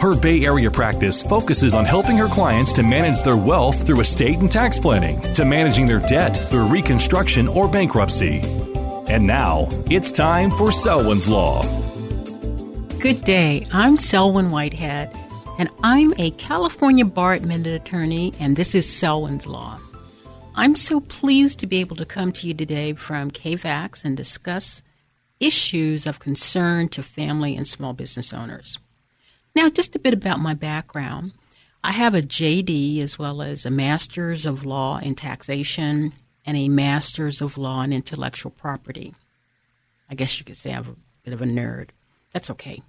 Her Bay Area practice focuses on helping her clients to manage their wealth through estate and tax planning, to managing their debt through reconstruction or bankruptcy. And now, it's time for Selwyn's Law. Good day. I'm Selwyn Whitehead, and I'm a California bar admitted attorney, and this is Selwyn's Law. I'm so pleased to be able to come to you today from KVAX and discuss issues of concern to family and small business owners. Now, just a bit about my background. I have a JD as well as a Master's of Law in Taxation and a Master's of Law in Intellectual Property. I guess you could say I'm a bit of a nerd. That's okay.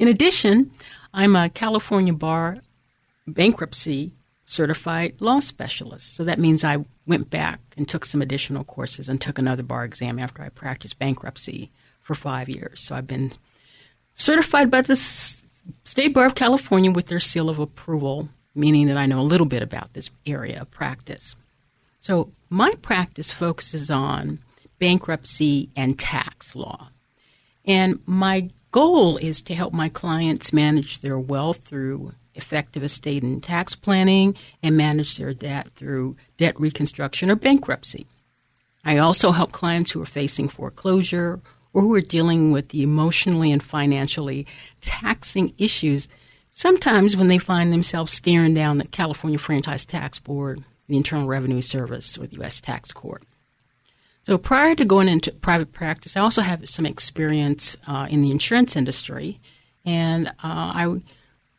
In addition, I'm a California Bar Bankruptcy Certified Law Specialist. So that means I went back and took some additional courses and took another bar exam after I practiced bankruptcy for five years. So I've been certified by the State Bar of California with their seal of approval, meaning that I know a little bit about this area of practice. So my practice focuses on bankruptcy and tax law. And my goal is to help my clients manage their wealth through effective estate and tax planning and manage their debt through debt reconstruction or bankruptcy. I also help clients who are facing foreclosure or who are dealing with the emotionally and financially taxing issues, sometimes when they find themselves staring down the California Franchise Tax Board, the Internal Revenue Service, or the U.S. Tax Court. So prior to going into private practice, I also have some experience uh, in the insurance industry, and uh, I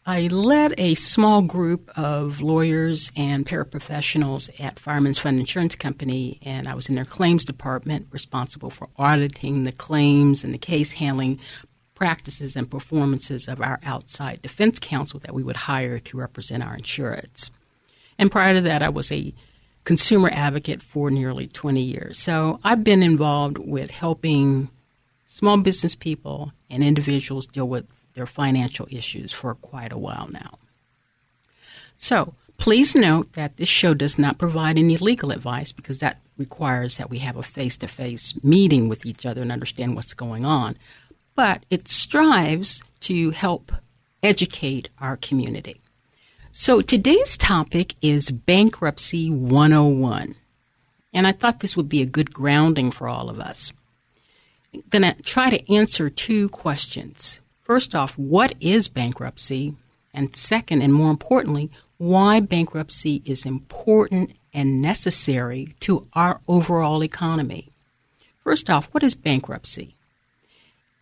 I led a small group of lawyers and paraprofessionals at Fireman's Fund Insurance Company, and I was in their claims department responsible for auditing the claims and the case handling practices and performances of our outside defense counsel that we would hire to represent our insurance. And prior to that, I was a consumer advocate for nearly 20 years. So I've been involved with helping small business people and individuals deal with their financial issues for quite a while now. So, please note that this show does not provide any legal advice because that requires that we have a face to face meeting with each other and understand what's going on. But it strives to help educate our community. So, today's topic is Bankruptcy 101. And I thought this would be a good grounding for all of us. I'm going to try to answer two questions. First off, what is bankruptcy? And second, and more importantly, why bankruptcy is important and necessary to our overall economy. First off, what is bankruptcy?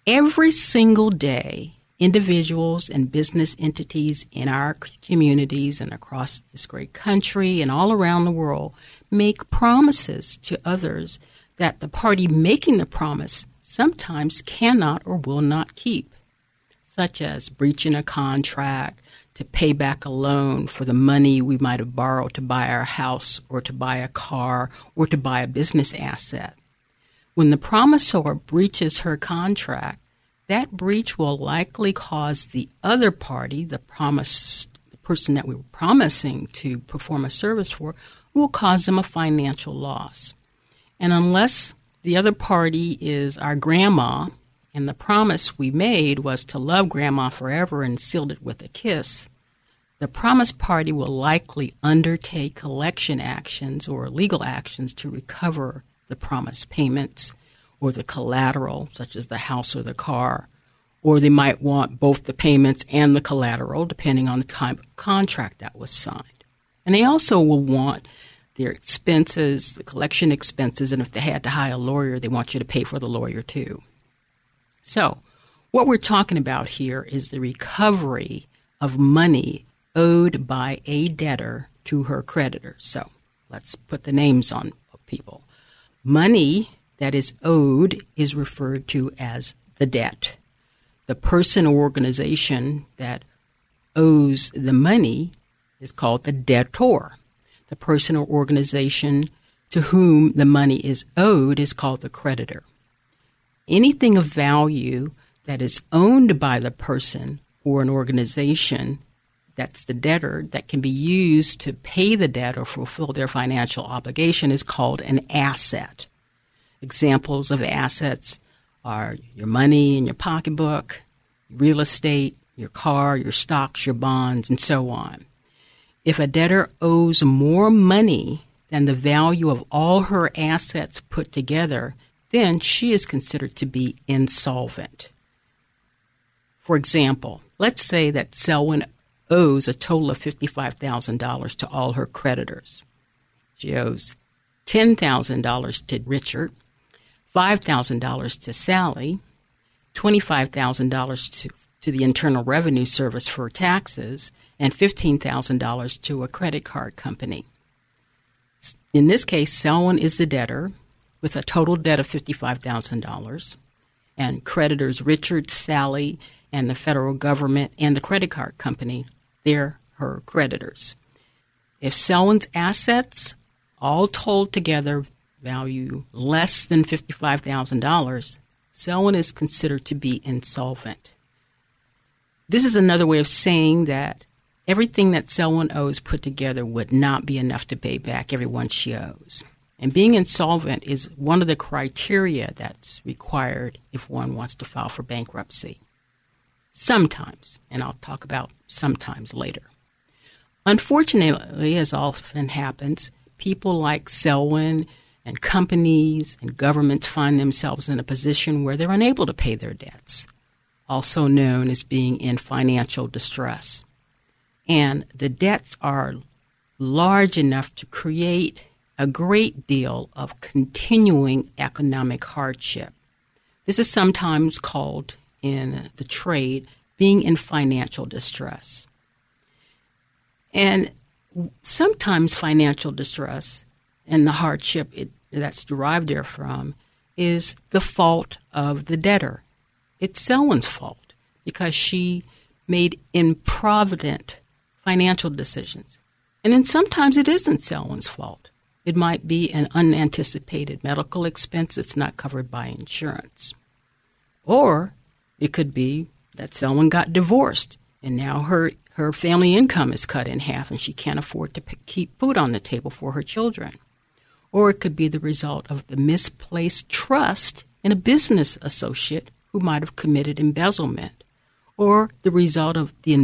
Every single day, individuals and business entities in our communities and across this great country and all around the world make promises to others that the party making the promise sometimes cannot or will not keep such as breaching a contract, to pay back a loan for the money we might have borrowed to buy our house or to buy a car or to buy a business asset. When the promisor breaches her contract, that breach will likely cause the other party, the promisee, the person that we were promising to perform a service for, will cause them a financial loss. And unless the other party is our grandma and the promise we made was to love Grandma forever and sealed it with a kiss. The promise party will likely undertake collection actions or legal actions to recover the promised payments or the collateral, such as the house or the car. Or they might want both the payments and the collateral, depending on the type of contract that was signed. And they also will want their expenses, the collection expenses, and if they had to hire a lawyer, they want you to pay for the lawyer too. So, what we're talking about here is the recovery of money owed by a debtor to her creditor. So, let's put the names on people. Money that is owed is referred to as the debt. The person or organization that owes the money is called the debtor. The person or organization to whom the money is owed is called the creditor. Anything of value that is owned by the person or an organization that's the debtor that can be used to pay the debt or fulfill their financial obligation is called an asset. Examples of assets are your money in your pocketbook, real estate, your car, your stocks, your bonds, and so on. If a debtor owes more money than the value of all her assets put together, then she is considered to be insolvent. For example, let's say that Selwyn owes a total of $55,000 to all her creditors. She owes $10,000 to Richard, $5,000 to Sally, $25,000 to, to the Internal Revenue Service for taxes, and $15,000 to a credit card company. In this case, Selwyn is the debtor with a total debt of $55,000, and creditors Richard, Sally, and the federal government and the credit card company, they're her creditors. If Selwyn's assets, all told together, value less than $55,000, Selwyn is considered to be insolvent. This is another way of saying that everything that Selwyn owes put together would not be enough to pay back everyone she owes. And being insolvent is one of the criteria that's required if one wants to file for bankruptcy. Sometimes, and I'll talk about sometimes later. Unfortunately, as often happens, people like Selwyn and companies and governments find themselves in a position where they're unable to pay their debts, also known as being in financial distress. And the debts are large enough to create a great deal of continuing economic hardship. This is sometimes called in the trade being in financial distress. And sometimes financial distress and the hardship it, that's derived therefrom is the fault of the debtor. It's Selwyn's fault because she made improvident financial decisions. And then sometimes it isn't Selwyn's fault. It might be an unanticipated medical expense that's not covered by insurance. Or it could be that someone got divorced and now her, her family income is cut in half and she can't afford to p- keep food on the table for her children. Or it could be the result of the misplaced trust in a business associate who might have committed embezzlement. Or the result of the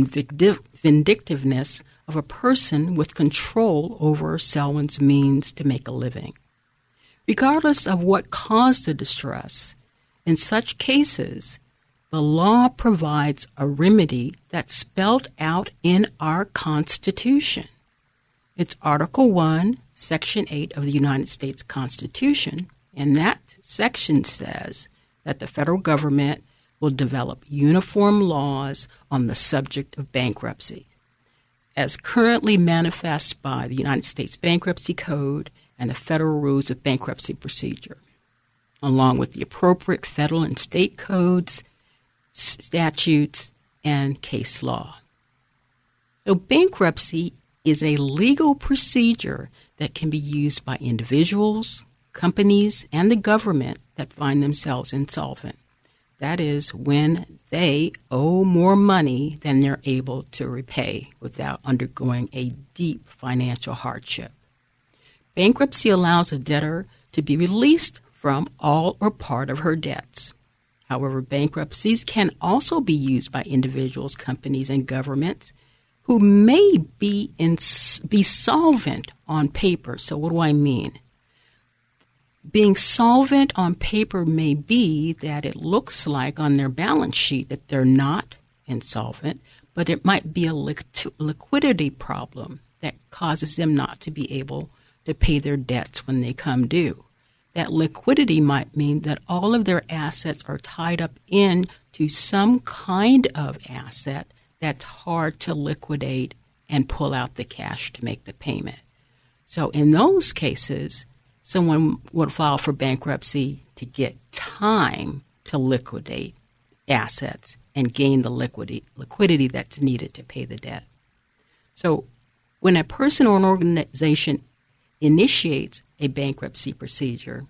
vindictiveness of a person with control over Selwyn's means to make a living. Regardless of what caused the distress, in such cases, the law provides a remedy that's spelled out in our Constitution. It's Article 1, Section 8 of the United States Constitution, and that section says that the federal government will develop uniform laws on the subject of bankruptcy, as currently manifest by the United States Bankruptcy Code and the Federal Rules of Bankruptcy Procedure, along with the appropriate federal and state codes statutes, and case law. So, bankruptcy is a legal procedure that can be used by individuals, companies, and the government that find themselves insolvent. That is when they owe more money than they're able to repay without undergoing a deep financial hardship. Bankruptcy allows a debtor to be released from all or part of her debts. However, bankruptcies can also be used by individuals, companies, and governments who may be, in, be solvent on paper. So, what do I mean? Being solvent on paper may be that it looks like on their balance sheet that they're not insolvent, but it might be a liquidity problem that causes them not to be able to pay their debts when they come due. That liquidity might mean that all of their assets are tied up in to some kind of asset that's hard to liquidate and pull out the cash to make the payment. So in those cases, someone would file for bankruptcy to get time to liquidate assets and gain the liquidity, liquidity that's needed to pay the debt. So when a person or an organization initiates a bankruptcy procedure,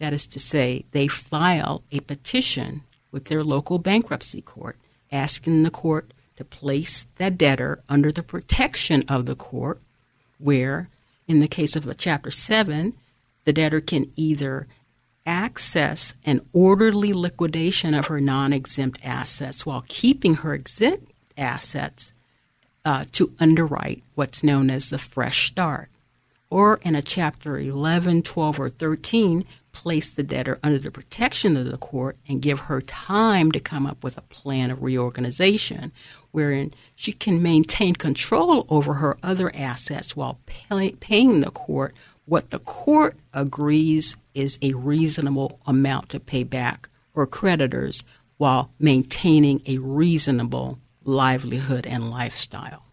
that is to say, they file a petition with their local bankruptcy court asking the court to place that debtor under the protection of the court, where, in the case of a Chapter 7, the debtor can either access an orderly liquidation of her non exempt assets while keeping her exempt assets uh, to underwrite what's known as the fresh start. Or in a Chapter 11, 12, or 13, place the debtor under the protection of the court and give her time to come up with a plan of reorganization wherein she can maintain control over her other assets while pay, paying the court what the court agrees is a reasonable amount to pay back or creditors while maintaining a reasonable livelihood and lifestyle.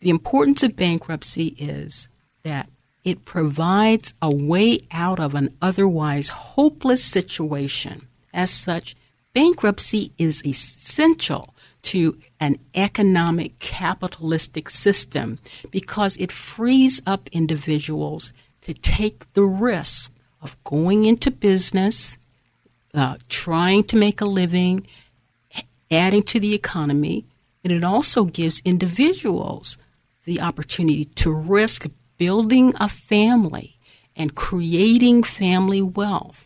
The importance of bankruptcy is that it provides a way out of an otherwise hopeless situation. As such, bankruptcy is essential to an economic capitalistic system because it frees up individuals to take the risk of going into business, uh, trying to make a living, adding to the economy, and it also gives individuals the opportunity to risk building a family and creating family wealth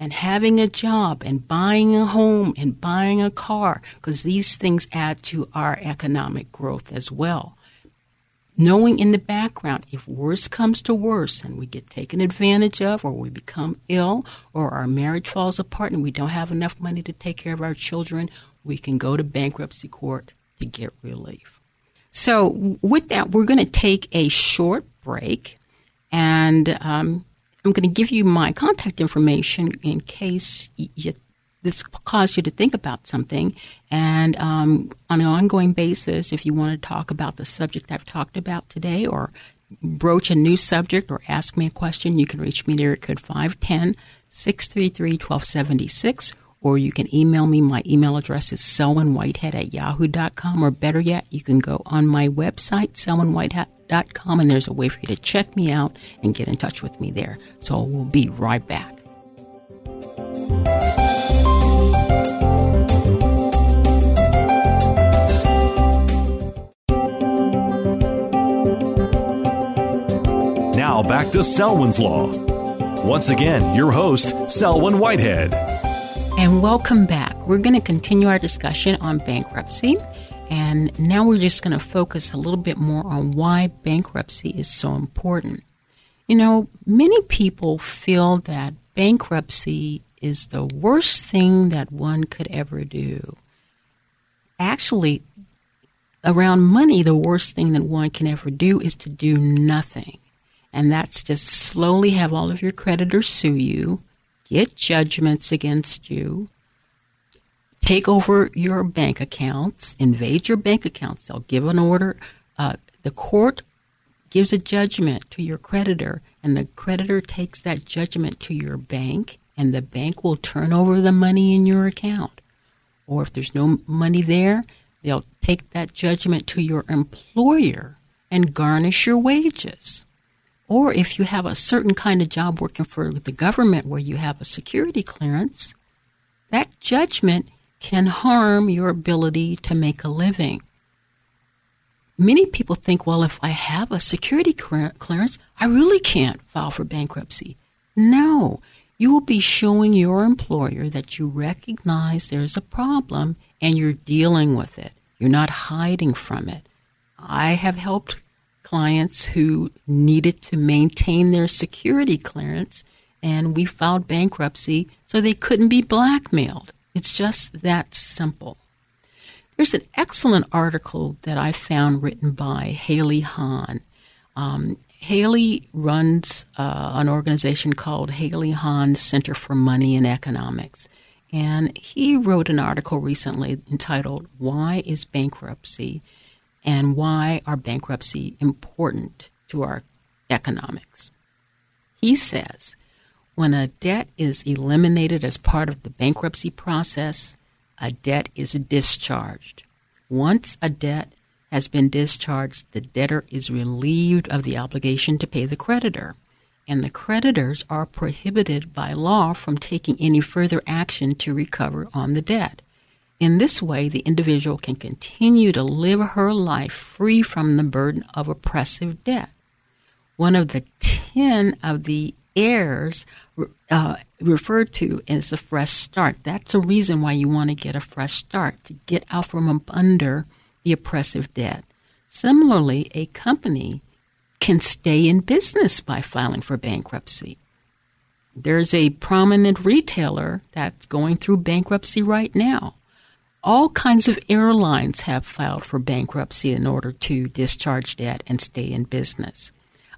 and having a job and buying a home and buying a car because these things add to our economic growth as well. Knowing in the background, if worse comes to worse and we get taken advantage of, or we become ill, or our marriage falls apart and we don't have enough money to take care of our children, we can go to bankruptcy court to get relief. So, with that, we're going to take a short break, and um, I'm going to give you my contact information in case you, this caused you to think about something. And um, on an ongoing basis, if you want to talk about the subject I've talked about today or broach a new subject or ask me a question, you can reach me there at code 510 633 1276 or you can email me. My email address is selwynwhitehead at yahoo.com, or better yet, you can go on my website, selwynwhitehead.com, and there's a way for you to check me out and get in touch with me there. So we'll be right back. Now back to Selwyn's Law. Once again, your host, Selwyn Whitehead. And welcome back. We're going to continue our discussion on bankruptcy. And now we're just going to focus a little bit more on why bankruptcy is so important. You know, many people feel that bankruptcy is the worst thing that one could ever do. Actually, around money, the worst thing that one can ever do is to do nothing. And that's just slowly have all of your creditors sue you get judgments against you, take over your bank accounts, invade your bank accounts. They'll give an order. Uh, the court gives a judgment to your creditor, and the creditor takes that judgment to your bank, and the bank will turn over the money in your account. Or if there's no money there, they'll take that judgment to your employer and garnish your wages. Or if you have a certain kind of job working for the government where you have a security clearance, that judgment can harm your ability to make a living. Many people think, well, if I have a security clearance, I really can't file for bankruptcy. No, you will be showing your employer that you recognize there's a problem and you're dealing with it. You're not hiding from it. I have helped clients who needed to maintain their security clearance, and we filed bankruptcy so they couldn't be blackmailed. It's just that simple. There's an excellent article that I found written by Haley Hahn. Um, Haley runs uh, an organization called Haley Hahn Center for Money and Economics. And he wrote an article recently entitled, Why is Bankruptcy and Why Are Bankruptcy Important to Our Economics? He says, when a debt is eliminated as part of the bankruptcy process, a debt is discharged. Once a debt has been discharged, the debtor is relieved of the obligation to pay the creditor, and the creditors are prohibited by law from taking any further action to recover on the debt. In this way, the individual can continue to live her life free from the burden of oppressive debt. One of the ten of the heirs uh, referred to as a fresh start. That's a reason why you want to get a fresh start to get out from under the oppressive debt. Similarly, a company can stay in business by filing for bankruptcy. There's a prominent retailer that's going through bankruptcy right now. All kinds of airlines have filed for bankruptcy in order to discharge debt and stay in business.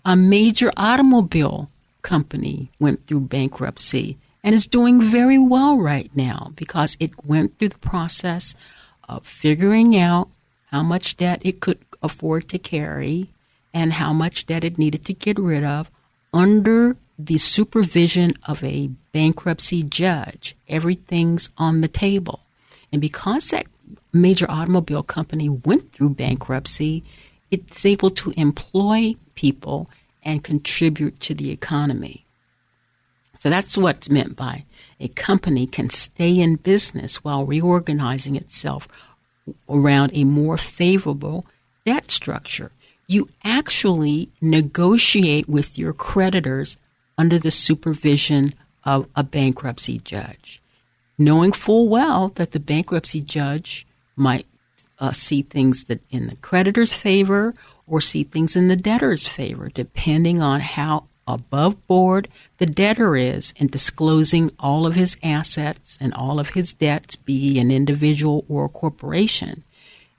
A major automobile company went through bankruptcy and is doing very well right now because it went through the process of figuring out how much debt it could afford to carry and how much debt it needed to get rid of under the supervision of a bankruptcy judge. Everything's on the table. And because that major automobile company went through bankruptcy, it's able to employ people and contribute to the economy. So that's what's meant by a company can stay in business while reorganizing itself around a more favorable debt structure. You actually negotiate with your creditors under the supervision of a bankruptcy judge, knowing full well that the bankruptcy judge might uh, see things that in the creditor's favor or see things in the debtor's favor, depending on how above board the debtor is in disclosing all of his assets and all of his debts, be an individual or a corporation.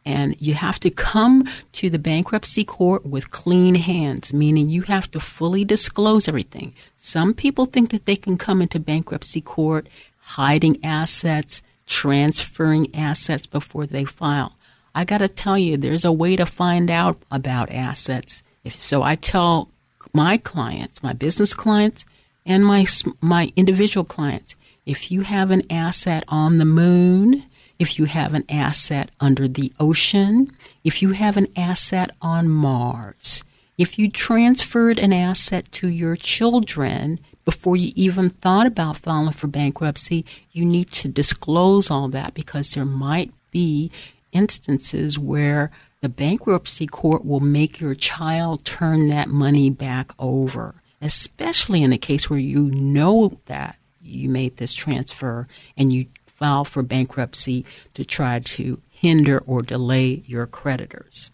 And you have to come to the bankruptcy court with clean hands, meaning you have to fully disclose everything. Some people think that they can come into bankruptcy court hiding assets, transferring assets before they file. I got to tell you, there's a way to find out about assets. If, so I tell my clients, my business clients, and my my individual clients, if you have an asset on the moon, if you have an asset under the ocean, if you have an asset on Mars, if you transferred an asset to your children before you even thought about filing for bankruptcy, you need to disclose all that because there might be instances where the bankruptcy court will make your child turn that money back over, especially in a case where you know that you made this transfer and you file for bankruptcy to try to hinder or delay your creditors.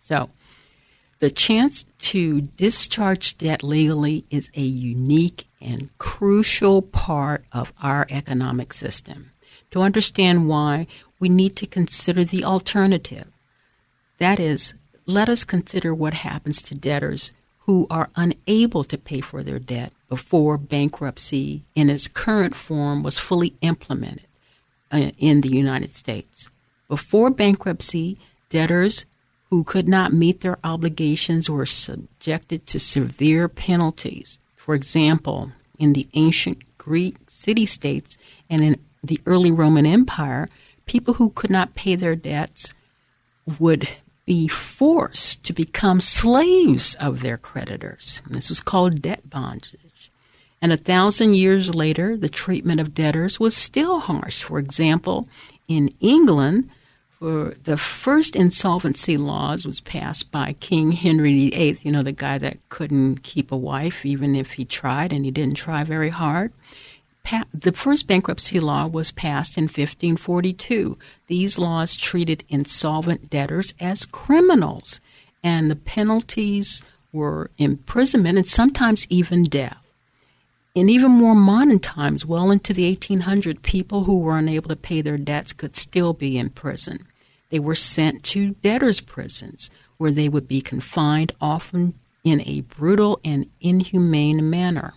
So, the chance to discharge debt legally is a unique and crucial part of our economic system. To understand why, we need to consider the alternative. That is, let us consider what happens to debtors who are unable to pay for their debt before bankruptcy in its current form was fully implemented uh, in the United States. Before bankruptcy, debtors who could not meet their obligations were subjected to severe penalties. For example, in the ancient Greek city states and in the early Roman Empire, people who could not pay their debts would be forced to become slaves of their creditors. This was called debt bondage. And a thousand years later, the treatment of debtors was still harsh. For example, in England, for the first insolvency laws was passed by King Henry VIII, you know, the guy that couldn't keep a wife even if he tried, and he didn't try very hard the first bankruptcy law was passed in 1542. These laws treated insolvent debtors as criminals, and the penalties were imprisonment and sometimes even death. In even more modern times, well into the 1800s, people who were unable to pay their debts could still be in prison. They were sent to debtors' prisons, where they would be confined often in a brutal and inhumane manner.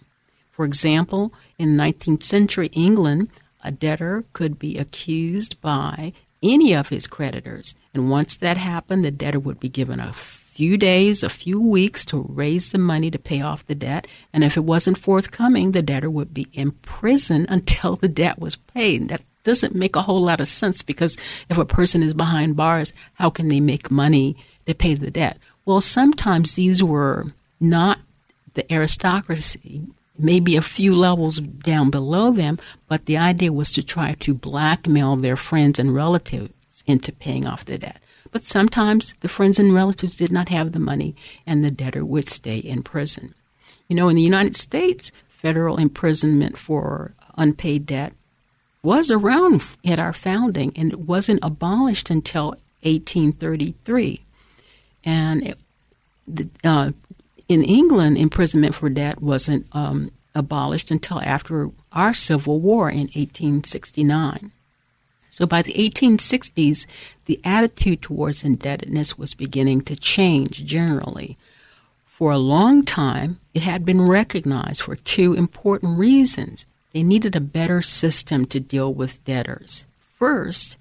For example, in 19th century England, a debtor could be accused by any of his creditors, and once that happened, the debtor would be given a few days, a few weeks to raise the money to pay off the debt, and if it wasn't forthcoming, the debtor would be imprisoned until the debt was paid. That doesn't make a whole lot of sense because if a person is behind bars, how can they make money to pay the debt? Well, sometimes these were not the aristocracy, maybe a few levels down below them, but the idea was to try to blackmail their friends and relatives into paying off the debt. But sometimes the friends and relatives did not have the money, and the debtor would stay in prison. You know, in the United States, federal imprisonment for unpaid debt was around at our founding, and it wasn't abolished until 1833. And it, uh, in England, imprisonment for debt wasn't um, abolished until after our Civil War in 1869. So by the 1860s, the attitude towards indebtedness was beginning to change generally. For a long time, it had been recognized for two important reasons. They needed a better system to deal with debtors. First,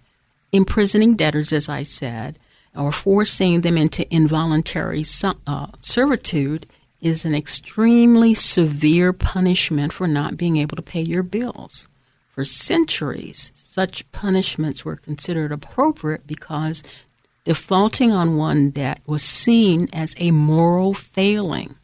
imprisoning debtors, as I said, or forcing them into involuntary uh, servitude is an extremely severe punishment for not being able to pay your bills. For centuries, such punishments were considered appropriate because defaulting on one debt was seen as a moral failing.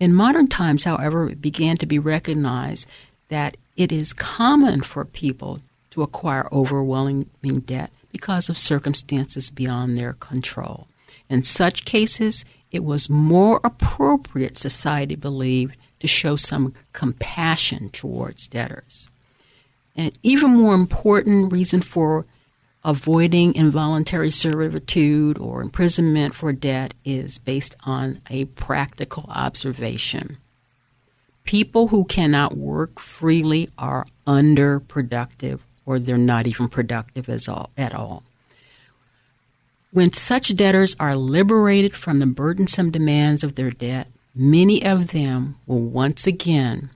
In modern times, however, it began to be recognized that it is common for people to acquire overwhelming debt because of circumstances beyond their control. In such cases, it was more appropriate, society believed, to show some compassion towards debtors. An even more important reason for avoiding involuntary servitude or imprisonment for debt is based on a practical observation. People who cannot work freely are underproductive or they're not even productive as all, at all. When such debtors are liberated from the burdensome demands of their debt, many of them will once again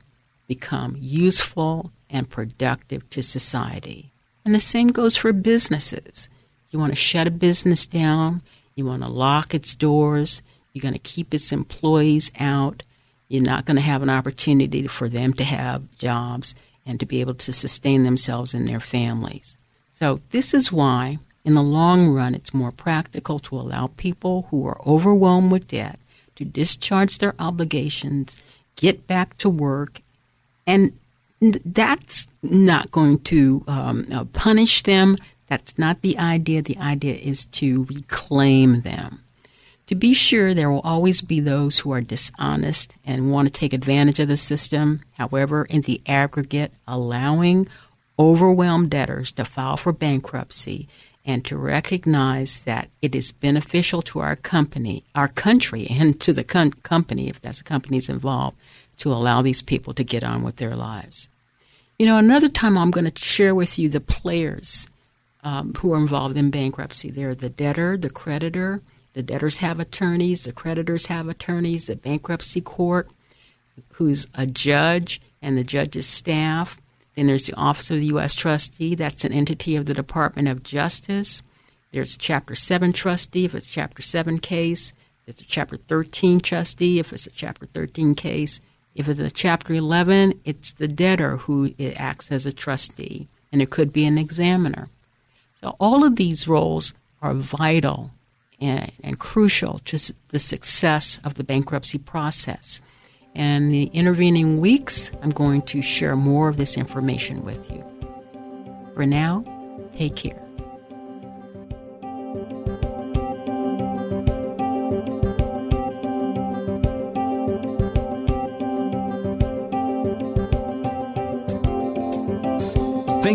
become useful and productive to society. And the same goes for businesses. You want to shut a business down, you want to lock its doors, you're going to keep its employees out, you're not going to have an opportunity for them to have jobs and to be able to sustain themselves and their families. So, this is why, in the long run, it's more practical to allow people who are overwhelmed with debt to discharge their obligations, get back to work, and that's not going to um, uh, punish them. That's not the idea. The idea is to reclaim them. To be sure, there will always be those who are dishonest and want to take advantage of the system. However, in the aggregate, allowing overwhelmed debtors to file for bankruptcy and to recognize that it is beneficial to our company, our country, and to the company, if that's the company's involved, to allow these people to get on with their lives. You know, another time I'm going to share with you the players um, who are involved in bankruptcy. They're the debtor, the creditor, the debtors have attorneys, the creditors have attorneys, the bankruptcy court, who's a judge, and the judge's staff. Then there's the Office of the U.S. Trustee, that's an entity of the Department of Justice. There's Chapter 7 trustee if it's Chapter 7 case. There's a Chapter 13 trustee if it's a Chapter 13 case. If it's a Chapter 11, it's the debtor who acts as a trustee, and it could be an examiner. So all of these roles are vital and, and crucial to the success of the bankruptcy process. And the intervening weeks, I'm going to share more of this information with you. For now, take care.